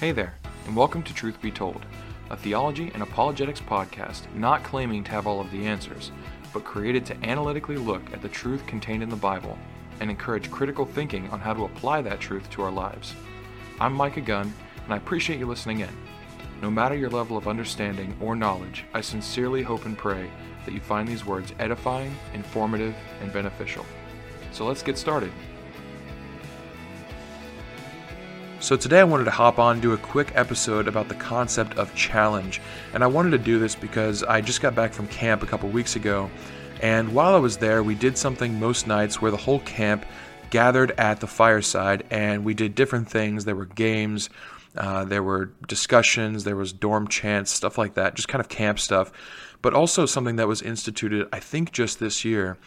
Hey there, and welcome to Truth Be Told, a theology and apologetics podcast not claiming to have all of the answers, but created to analytically look at the truth contained in the Bible and encourage critical thinking on how to apply that truth to our lives. I'm Micah Gunn, and I appreciate you listening in. No matter your level of understanding or knowledge, I sincerely hope and pray that you find these words edifying, informative, and beneficial. So let's get started. So, today I wanted to hop on and do a quick episode about the concept of challenge. And I wanted to do this because I just got back from camp a couple weeks ago. And while I was there, we did something most nights where the whole camp gathered at the fireside and we did different things. There were games, uh, there were discussions, there was dorm chants, stuff like that, just kind of camp stuff. But also something that was instituted, I think, just this year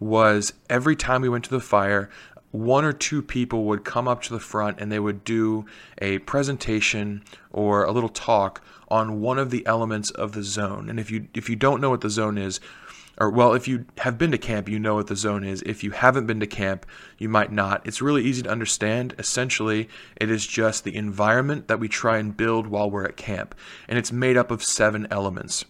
was every time we went to the fire, one or two people would come up to the front and they would do a presentation or a little talk on one of the elements of the zone. And if you if you don't know what the zone is, or well, if you have been to camp, you know what the zone is. If you haven't been to camp, you might not. It's really easy to understand. Essentially, it is just the environment that we try and build while we're at camp, and it's made up of seven elements.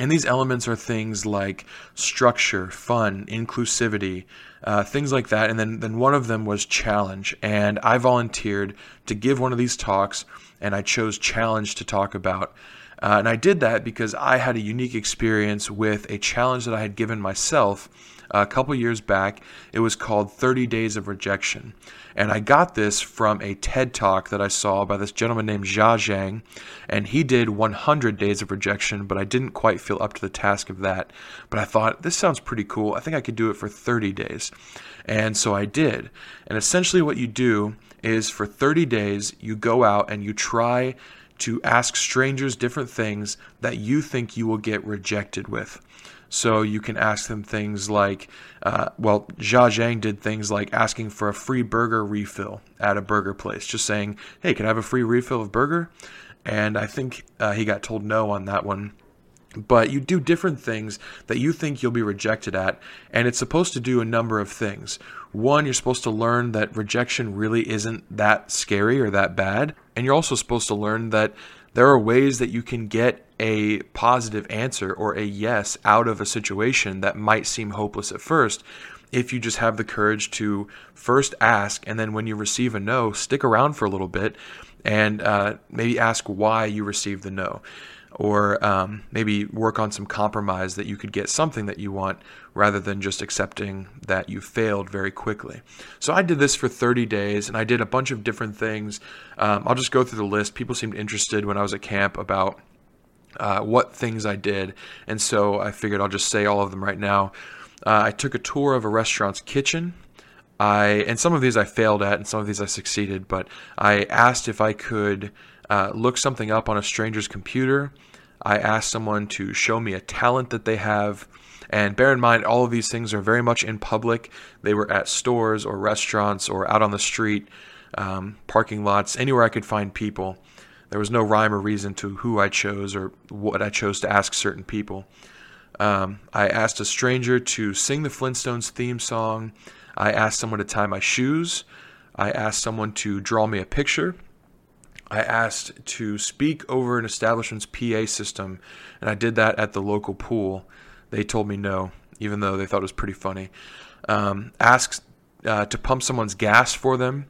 And these elements are things like structure, fun, inclusivity, uh, things like that. And then, then one of them was challenge. And I volunteered to give one of these talks, and I chose challenge to talk about. Uh, and I did that because I had a unique experience with a challenge that I had given myself a couple years back. It was called 30 Days of Rejection. And I got this from a TED talk that I saw by this gentleman named Jia Jiang. And he did 100 Days of Rejection, but I didn't quite feel up to the task of that. But I thought, this sounds pretty cool. I think I could do it for 30 days. And so I did. And essentially, what you do is for 30 days, you go out and you try to ask strangers different things that you think you will get rejected with. So you can ask them things like, uh, well, Jia Jiang did things like asking for a free burger refill at a burger place, just saying, hey, can I have a free refill of burger? And I think uh, he got told no on that one. But you do different things that you think you'll be rejected at, and it's supposed to do a number of things. One, you're supposed to learn that rejection really isn't that scary or that bad, and you're also supposed to learn that there are ways that you can get a positive answer or a yes out of a situation that might seem hopeless at first if you just have the courage to first ask and then when you receive a no stick around for a little bit and uh, maybe ask why you received the no or um, maybe work on some compromise that you could get something that you want rather than just accepting that you failed very quickly. So I did this for 30 days and I did a bunch of different things. Um, I'll just go through the list. People seemed interested when I was at camp about uh, what things I did, and so I figured I'll just say all of them right now. Uh, I took a tour of a restaurant's kitchen. I and some of these I failed at, and some of these I succeeded. But I asked if I could uh, look something up on a stranger's computer. I asked someone to show me a talent that they have. And bear in mind, all of these things are very much in public. They were at stores or restaurants or out on the street, um, parking lots, anywhere I could find people. There was no rhyme or reason to who I chose or what I chose to ask certain people. Um, I asked a stranger to sing the Flintstones theme song. I asked someone to tie my shoes. I asked someone to draw me a picture. I asked to speak over an establishment's PA system, and I did that at the local pool. They told me no, even though they thought it was pretty funny. Um, asked uh, to pump someone's gas for them,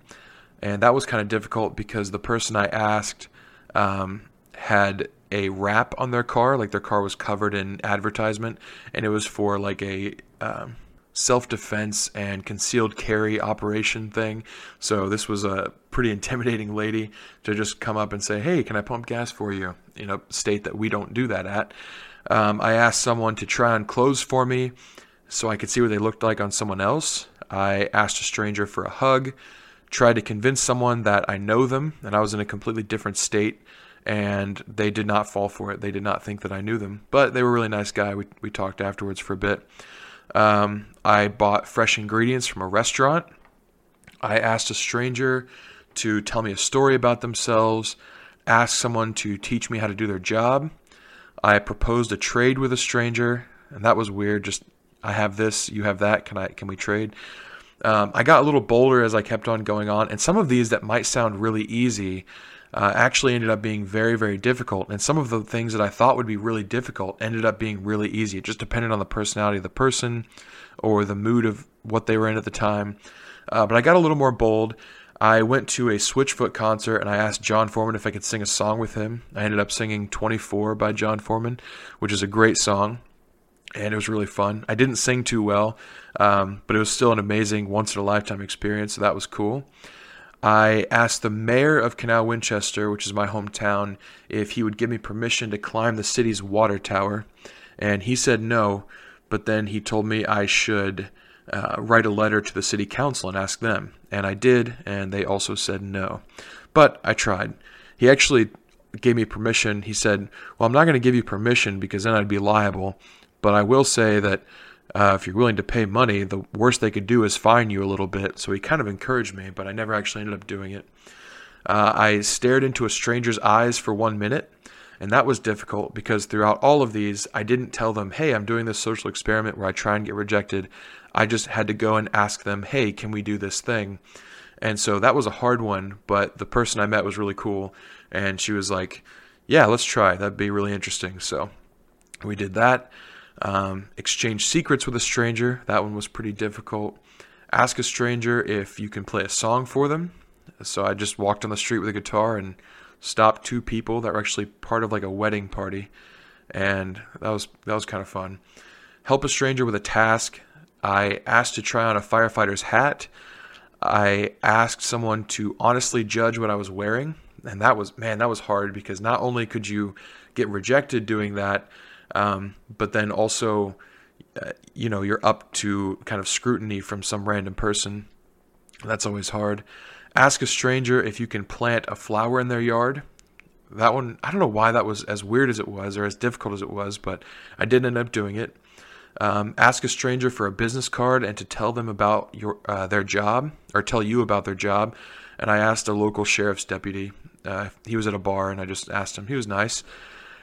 and that was kind of difficult because the person I asked um, had a wrap on their car, like their car was covered in advertisement, and it was for like a um, self defense and concealed carry operation thing. So this was a pretty intimidating lady to just come up and say, "Hey, can I pump gas for you?" In a state that we don't do that at. Um, I asked someone to try on clothes for me so I could see what they looked like on someone else. I asked a stranger for a hug. Tried to convince someone that I know them and I was in a completely different state, and they did not fall for it. They did not think that I knew them, but they were a really nice guy. We we talked afterwards for a bit. Um, I bought fresh ingredients from a restaurant. I asked a stranger to tell me a story about themselves, asked someone to teach me how to do their job. I proposed a trade with a stranger, and that was weird. Just I have this, you have that. Can I? Can we trade? Um, I got a little bolder as I kept on going on, and some of these that might sound really easy, uh, actually ended up being very, very difficult. And some of the things that I thought would be really difficult ended up being really easy. It just depended on the personality of the person or the mood of what they were in at the time. Uh, but I got a little more bold. I went to a Switchfoot concert and I asked Jon Foreman if I could sing a song with him. I ended up singing 24 by Jon Foreman, which is a great song. And it was really fun. I didn't sing too well, um, but it was still an amazing once in a lifetime experience. So that was cool. I asked the mayor of Canal Winchester, which is my hometown, if he would give me permission to climb the city's water tower. And he said no, but then he told me I should uh, write a letter to the city council and ask them. And I did, and they also said no. But I tried. He actually gave me permission. He said, Well, I'm not going to give you permission because then I'd be liable. But I will say that uh, if you're willing to pay money, the worst they could do is fine you a little bit. So he kind of encouraged me, but I never actually ended up doing it. Uh, I stared into a stranger's eyes for one minute, and that was difficult because throughout all of these, I didn't tell them, hey, I'm doing this social experiment where I try and get rejected. I just had to go and ask them, hey, can we do this thing? And so that was a hard one, but the person I met was really cool. And she was like, yeah, let's try. That'd be really interesting. So we did that. Um, exchange secrets with a stranger. That one was pretty difficult. Ask a stranger if you can play a song for them. So I just walked on the street with a guitar and stopped two people that were actually part of like a wedding party, and that was that was kind of fun. Help a stranger with a task. I asked to try on a firefighter's hat. I asked someone to honestly judge what I was wearing, and that was man, that was hard because not only could you get rejected doing that, um, but then also, uh, you know, you're up to kind of scrutiny from some random person. That's always hard. Ask a stranger if you can plant a flower in their yard. That one, I don't know why that was as weird as it was or as difficult as it was, but I did end up doing it. Um, ask a stranger for a business card and to tell them about your uh, their job or tell you about their job. And I asked a local sheriff's deputy. Uh, he was at a bar, and I just asked him. He was nice.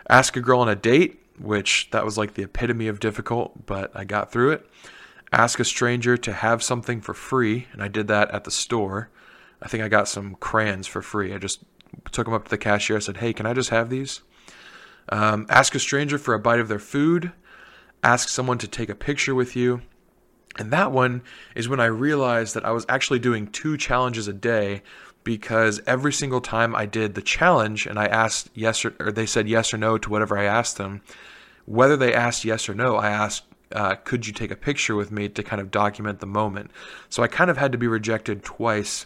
Ask a girl on a date, which that was like the epitome of difficult, but I got through it. Ask a stranger to have something for free, and I did that at the store. I think I got some crayons for free. I just took them up to the cashier. I said, "Hey, can I just have these?" Um, ask a stranger for a bite of their food ask someone to take a picture with you. And that one is when I realized that I was actually doing two challenges a day because every single time I did the challenge and I asked yes or, or they said yes or no to whatever I asked them, whether they asked yes or no, I asked, uh, could you take a picture with me to kind of document the moment? So I kind of had to be rejected twice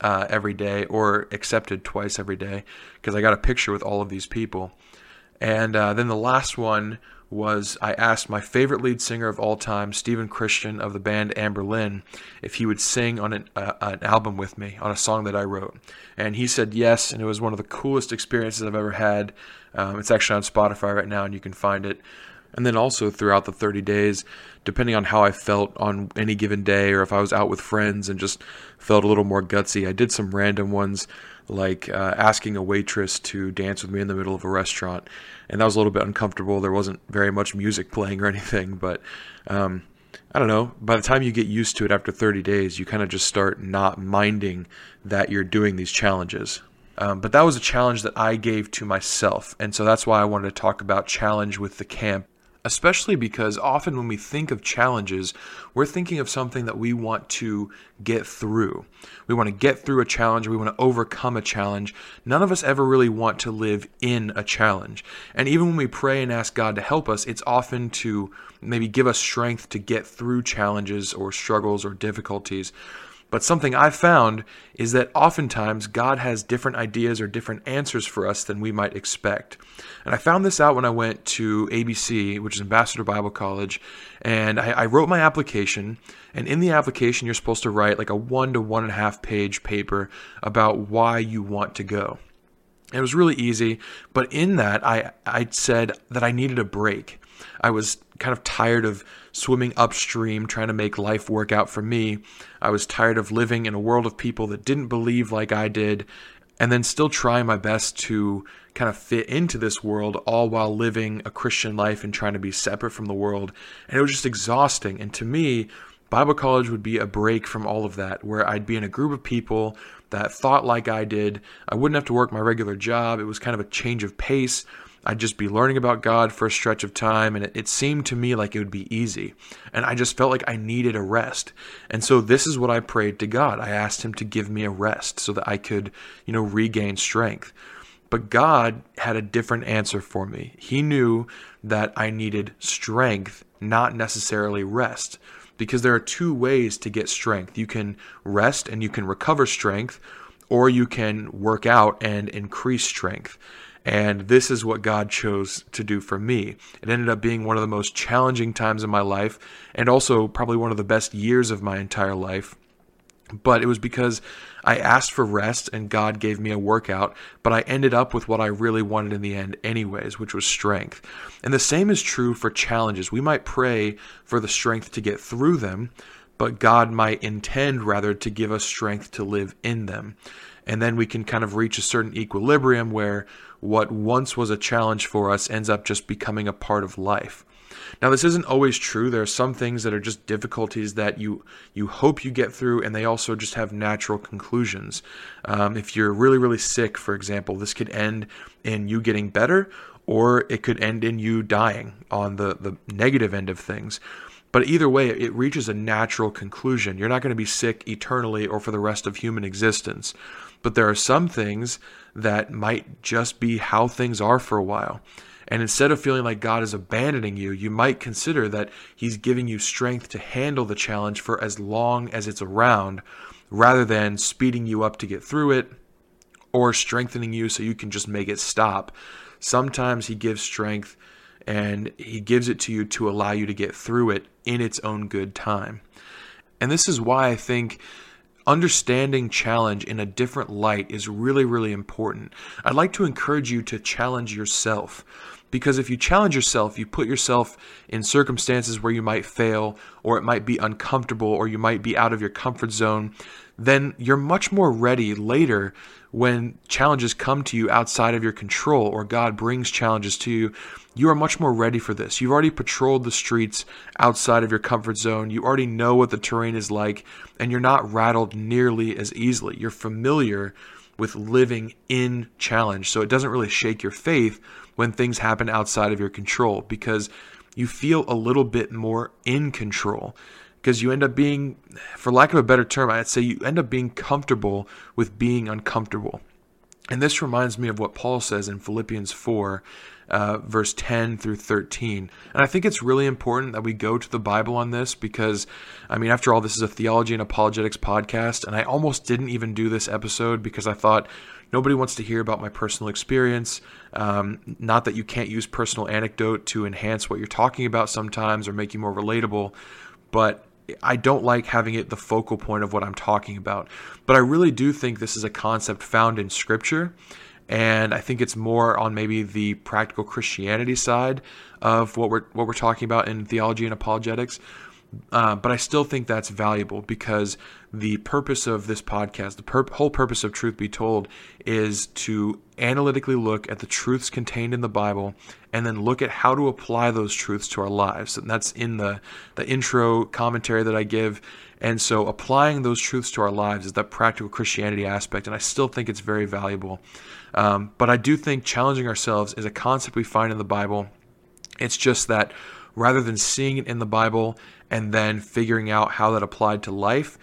uh, every day or accepted twice every day because I got a picture with all of these people. And uh, then the last one was I asked my favorite lead singer of all time, Stephen Christian of the band Anberlin, if he would sing on an, uh, an, album with me on a song that I wrote. And he said yes, and it was one of the coolest experiences I've ever had. Um, it's actually on Spotify right now, and you can find it. And then also throughout the 30 days, depending on how I felt on any given day, or if I was out with friends and just felt a little more gutsy, I did some random ones like uh, asking a waitress to dance with me in the middle of a restaurant, and that was a little bit uncomfortable. There wasn't very much music playing or anything, but um, I don't know. By the time you get used to it after 30 days, you kind of just start not minding that you're doing these challenges. Um, but that was a challenge that I gave to myself, and so that's why I wanted to talk about challenge with the camp especially because often when we think of challenges, we're thinking of something that we want to get through. We want to get through a challenge, we want to overcome a challenge. None of us ever really want to live in a challenge. And even when we pray and ask God to help us, it's often to maybe give us strength to get through challenges or struggles or difficulties. But something I've found is that oftentimes God has different ideas or different answers for us than we might expect. And I found this out when I went to ABC, which is Ambassador Bible College, and I, I wrote my application. And in the application, you're supposed to write like a one to one and a half page paper about why you want to go. It was really easy, but in that, I, I said that I needed a break. I was kind of tired of swimming upstream, trying to make life work out for me. I was tired of living in a world of people that didn't believe like I did, and then still trying my best to kind of fit into this world, all while living a Christian life and trying to be separate from the world. And it was just exhausting. And to me, Bible college would be a break from all of that, where I'd be in a group of people that thought like I did. I wouldn't have to work my regular job. It was kind of a change of pace. I'd just be learning about God for a stretch of time, and it, it, seemed to me like it would be easy. And I just felt like I needed a rest. And so this is what I prayed to God. I asked Him to give me a rest so that I could, you know, regain strength. But God had a different answer for me. He knew that I needed strength, not necessarily rest. Because there are two ways to get strength you can rest and you can recover strength, or you can work out and increase strength. And this is what God chose to do for me. It ended up being one of the most challenging times in my life, and also probably one of the best years of my entire life. But it was because I asked for rest and God gave me a workout, but I ended up with what I really wanted in the end, anyways, which was strength. And the same is true for challenges. We might pray for the strength to get through them, but God might intend rather to give us strength to live in them. And then we can kind of reach a certain equilibrium where what once was a challenge for us ends up just becoming a part of life. Now, this isn't always true. There are some things that are just difficulties that you you hope you get through, and they also just have natural conclusions. Um, if you're really really sick, for example, this could end in you getting better, or it could end in you dying on the the negative end of things. But either way, it reaches a natural conclusion. You're not going to be sick eternally or for the rest of human existence. But there are some things that might just be how things are for a while. And instead of feeling like God is abandoning you, you might consider that He's giving you strength to handle the challenge for as long as it's around, rather than speeding you up to get through it or strengthening you so you can just make it stop. Sometimes He gives strength and He gives it to you to allow you to get through it in its own good time. And this is why I think understanding challenge in a different light is really, really important. I'd like to encourage you to challenge yourself. Because if you challenge yourself, you put yourself in circumstances where you might fail, or it might be uncomfortable, or you might be out of your comfort zone, then you're much more ready later when challenges come to you outside of your control, or God brings challenges to you. You are much more ready for this. You've already patrolled the streets outside of your comfort zone. You already know what the terrain is like, and you're not rattled nearly as easily. You're familiar with living in challenge. So it doesn't really shake your faith when things happen outside of your control because you feel a little bit more in control because you end up being for lack of a better term i'd say you end up being comfortable with being uncomfortable and this reminds me of what paul says in philippians 4 uh, verse 10 through 13. And I think it's really important that we go to the Bible on this because, I mean, after all, this is a theology and apologetics podcast. And I almost didn't even do this episode because I thought nobody wants to hear about my personal experience. Um, not that you can't use personal anecdote to enhance what you're talking about sometimes or make you more relatable, but I don't like having it the focal point of what I'm talking about. But I really do think this is a concept found in Scripture and I think it's more on maybe the practical Christianity side of what we're what we're talking about in theology and apologetics. Uh, but I still think that's valuable because the purpose of this podcast, the pur- whole purpose of Truth Be Told, is to analytically look at the truths contained in the Bible and then look at how to apply those truths to our lives. And that's in the, the intro commentary that I give. And so applying those truths to our lives is that practical Christianity aspect. And I still think it's very valuable. Um, but I do think challenging ourselves is a concept we find in the Bible. It's just that rather than seeing it in the Bible and then figuring out how that applied to life,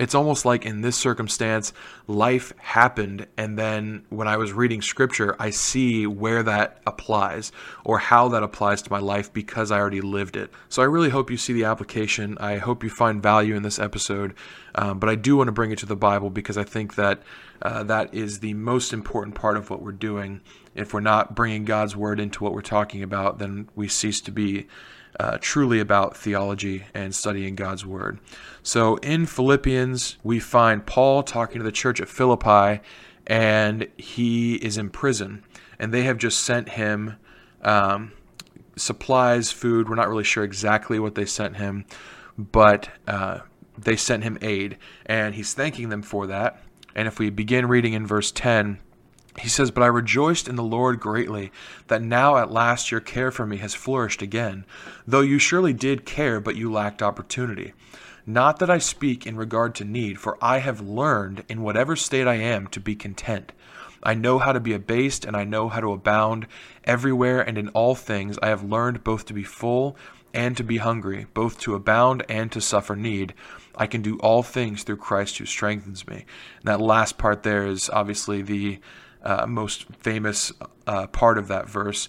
it's almost like in this circumstance, life happened, and then when I was reading scripture, I see where that applies or how that applies to my life because I already lived it. So I really hope you see the application. I hope you find value in this episode, um, but I do want to bring it to the Bible because I think that uh, that is the most important part of what we're doing. If we're not bringing God's word into what we're talking about, then we cease to be uh, truly about theology and studying God's Word. So in Philippians, we find Paul talking to the church at Philippi, and he is in prison. And they have just sent him um, supplies, food. We're not really sure exactly what they sent him, but uh, they sent him aid. And he's thanking them for that. And if we begin reading in verse 10, he says, But I rejoiced in the Lord greatly that now at last your care for me has flourished again, though you surely did care, but you lacked opportunity. Not that I speak in regard to need, for I have learned in whatever state I am to be content. I know how to be abased, and I know how to abound. Everywhere and in all things I have learned both to be full and to be hungry, both to abound and to suffer need. I can do all things through Christ who strengthens me. And that last part there is obviously the uh, most famous uh, part of that verse.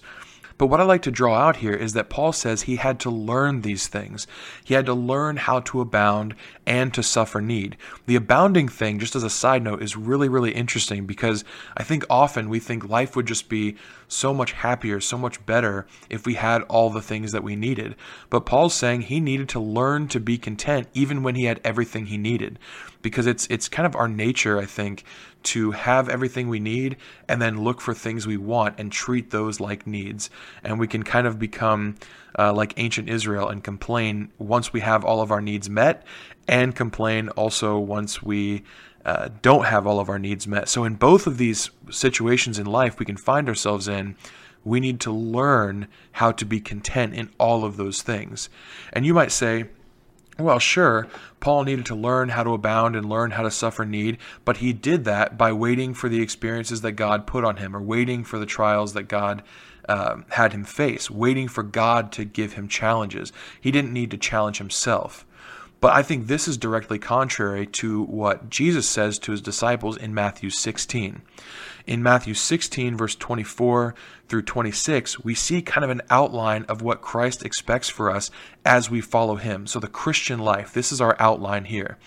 But what I like to draw out here is that Paul says he had to learn these things. He had to learn how to abound and to suffer need. The abounding thing, just as a side note, is really, really interesting because I think often we think life would just be so much happier, so much better if we had all the things that we needed. But Paul's saying he needed to learn to be content even when he had everything he needed. Because it's it's kind of our nature, I think, to have everything we need and then look for things we want and treat those like needs. And we can kind of become uh, like ancient Israel and complain once we have all of our needs met, and complain also once we uh, don't have all of our needs met. So, in both of these situations in life we can find ourselves in, we need to learn how to be content in all of those things. And you might say, well, sure, Paul needed to learn how to abound and learn how to suffer need, but he did that by waiting for the experiences that God put on him or waiting for the trials that God um, had him face, waiting for God to give him challenges. He didn't need to challenge himself. But I think this is directly contrary to what Jesus says to his disciples in Matthew 16. In Matthew 16, verse 24 through 26, we see kind of an outline of what Christ expects for us as we follow him. So, the Christian life, this is our outline here.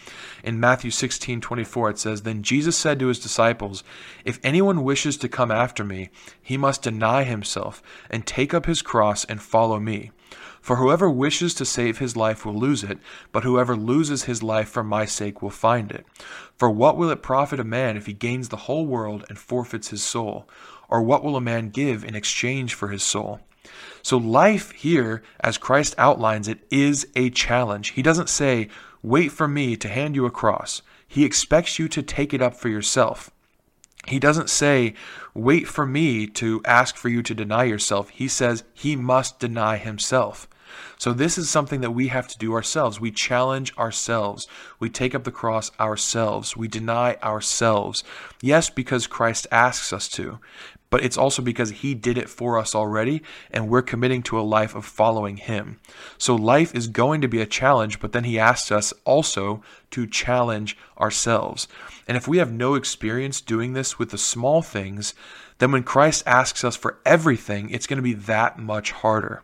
In Matthew 16, 24, it says, Then Jesus said to his disciples, If anyone wishes to come after me, he must deny himself and take up his cross and follow me. For whoever wishes to save his life will lose it, but whoever loses his life for my sake will find it. For what will it profit a man if he gains the whole world and forfeits his soul? Or what will a man give in exchange for his soul? So, life here, as Christ outlines it, is a challenge. He doesn't say, Wait for me to hand you a cross. He expects you to take it up for yourself. He doesn't say, Wait for me to ask for you to deny yourself. He says, He must deny himself. So, this is something that we have to do ourselves. We challenge ourselves. We take up the cross ourselves. We deny ourselves. Yes, because Christ asks us to, but it's also because He did it for us already, and we're committing to a life of following Him. So, life is going to be a challenge, but then He asks us also to challenge ourselves. And if we have no experience doing this with the small things, then when Christ asks us for everything, it's going to be that much harder.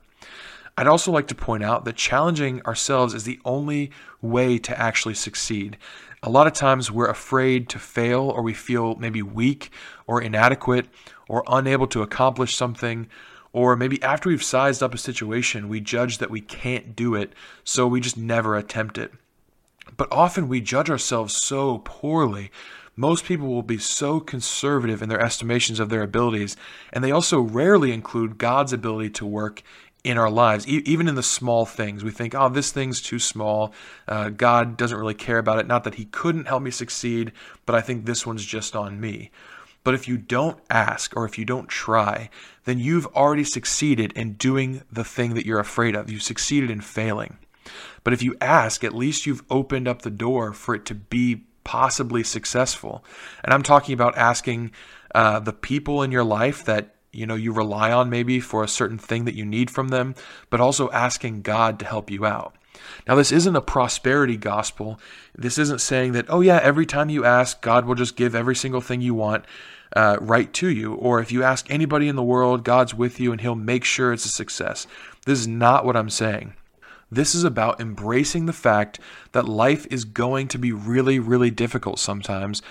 I'd also like to point out that challenging ourselves is the only way to actually succeed. A lot of times we're afraid to fail, or we feel maybe weak or inadequate or unable to accomplish something. Or maybe after we've sized up a situation, we judge that we can't do it, so we just never attempt it. But often we judge ourselves so poorly. Most people will be so conservative in their estimations of their abilities, and they also rarely include God's ability to work in our lives, e- even in the small things. We think, oh, this thing's too small. Uh, God doesn't really care about it. Not that He couldn't help me succeed, but I think this one's just on me. But if you don't ask or if you don't try, then you've already succeeded in doing the thing that you're afraid of. You've succeeded in failing. But if you ask, at least you've opened up the door for it to be possibly successful. And I'm talking about asking uh, the people in your life that you know you rely on maybe for a certain thing that you need from them, but also asking God to help you out. Now, this isn't a prosperity gospel. This isn't saying that, oh, yeah, every time you ask, God will just give every single thing you want uh, right to you. Or if you ask anybody in the world, God's with you and He'll make sure it's a success. This is not what I'm saying. This is about embracing the fact that life is going to be really, really difficult sometimes,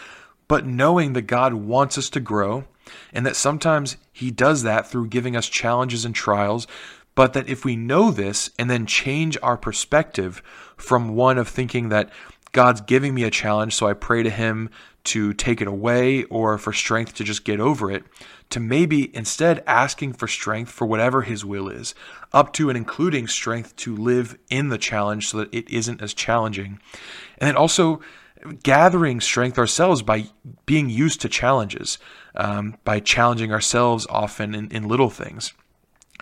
but knowing that God wants us to grow and that sometimes He does that through giving us challenges and trials. But that if we know this and then change our perspective from one of thinking that God's giving me a challenge, so I pray to Him to take it away or for strength to just get over it, to maybe instead asking for strength for whatever His will is, up to and including strength to live in the challenge so that it isn't as challenging. And then also gathering strength ourselves by being used to challenges, um, by challenging ourselves often in, in little things.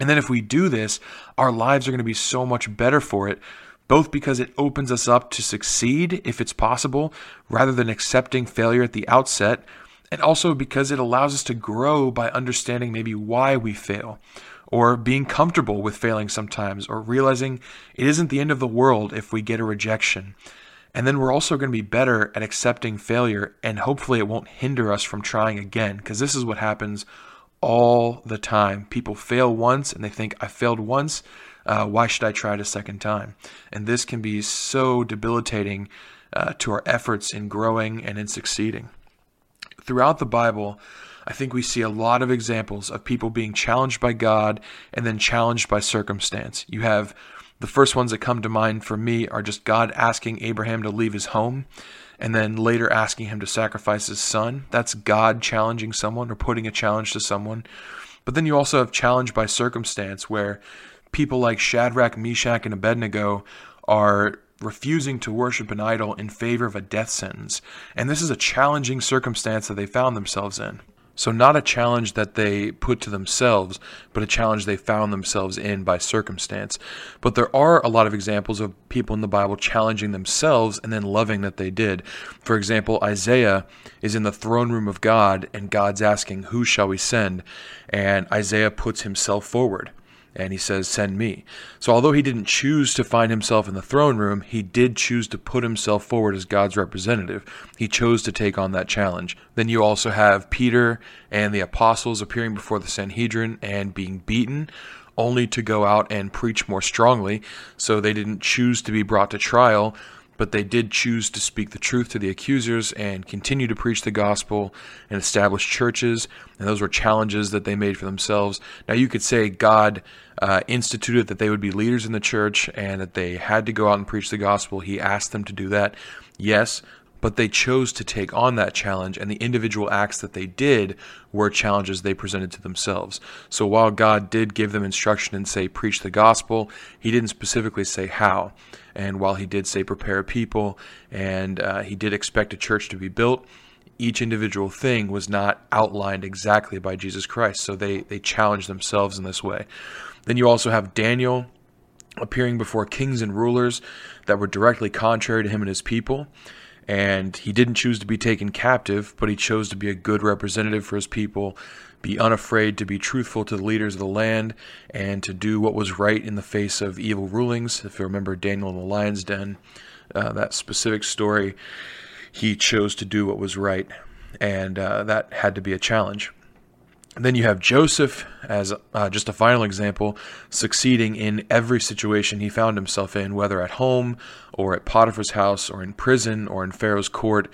And then if we do this, our lives are going to be so much better for it both because it opens us up to succeed if it's possible, rather than accepting failure at the outset, and also because it allows us to grow by understanding maybe why we fail, or being comfortable with failing sometimes, or realizing it isn't the end of the world if we get a rejection. And then we're also going to be better at accepting failure, and hopefully it won't hinder us from trying again, because this is what happens all the time. People fail once and they think, I failed once. Uh, why should I try it a second time? And this can be so debilitating uh, to our efforts in growing and in succeeding. Throughout the Bible, I think we see a lot of examples of people being challenged by God and then challenged by circumstance. You have the first ones that come to mind for me are just God asking Abraham to leave his home and then later asking him to sacrifice his son. That's God challenging someone or putting a challenge to someone. But then you also have challenge by circumstance where people like Shadrach, Meshach, and Abednego are refusing to worship an idol in favor of a death sentence. And this is a challenging circumstance that they found themselves in. So, not a challenge that they put to themselves, but a challenge they found themselves in by circumstance. But there are a lot of examples of people in the Bible challenging themselves and then loving that they did. For example, Isaiah is in the throne room of God, and God's asking, Who shall we send? And Isaiah puts himself forward and he says, Send me. So, although he didn't choose to find himself in the throne room, he did choose to put himself forward as God's representative. He chose to take on that challenge. Then you also have Peter and the apostles appearing before the Sanhedrin and being beaten. Only to go out and preach more strongly. So they didn't choose to be brought to trial, but they did choose to speak the truth to the accusers and continue to preach the gospel and establish churches. And those were challenges that they made for themselves. Now, you could say God uh, instituted that they would be leaders in the church and that they had to go out and preach the gospel. He asked them to do that. Yes, but they chose to take on that challenge, and the individual acts that they did were challenges they presented to themselves. So while God did give them instruction and say, preach the gospel, He didn't specifically say how. And while He did say, prepare people, and uh, He did expect a church to be built, each individual thing was not outlined exactly by Jesus Christ. So they, they challenged themselves in this way. Then you also have Daniel appearing before kings and rulers that were directly contrary to him and his people. And he didn't choose to be taken captive, but he chose to be a good representative for his people, be unafraid to be truthful to the leaders of the land, and to do what was right in the face of evil rulings. If you remember Daniel in the lion's den, uh, that specific story, he chose to do what was right. And uh, that had to be a challenge. Then you have Joseph as uh, just a final example, succeeding in every situation he found himself in, whether at home or at Potiphar's house or in prison or in Pharaoh's court.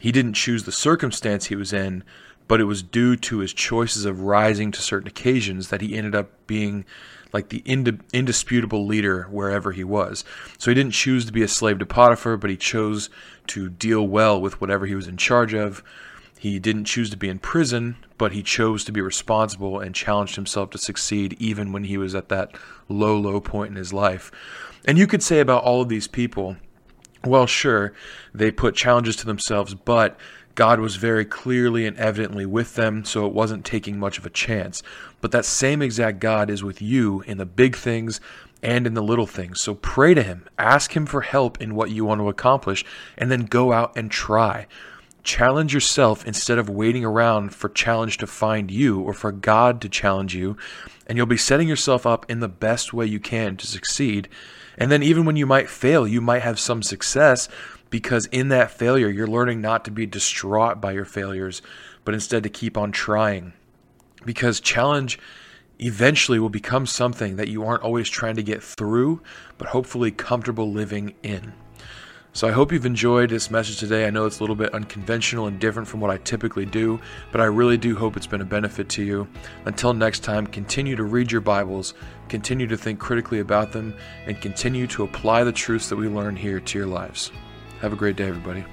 He didn't choose the circumstance he was in, but it was due to his choices of rising to certain occasions that he ended up being like the indisputable leader wherever he was. So he didn't choose to be a slave to Potiphar, but he chose to deal well with whatever he was in charge of. He didn't choose to be in prison, but he chose to be responsible and challenged himself to succeed even when he was at that low, low point in his life. And you could say about all of these people, well, sure, they put challenges to themselves, but God was very clearly and evidently with them, so it wasn't taking much of a chance. But that same exact God is with you in the big things and in the little things. So pray to Him, ask Him for help in what you want to accomplish, and then go out and try. Challenge yourself instead of waiting around for challenge to find you or for God to challenge you, and you'll be setting yourself up in the best way you can to succeed. And then, even when you might fail, you might have some success because in that failure, you're learning not to be distraught by your failures, but instead to keep on trying. Because challenge eventually will become something that you aren't always trying to get through, but hopefully comfortable living in. So I hope you've enjoyed this message today. I know it's a little bit unconventional and different from what I typically do, but I really do hope it's been a benefit to you. Until next time, continue to read your Bibles, continue to think critically about them, and continue to apply the truths that we learn here to your lives. Have a great day, everybody.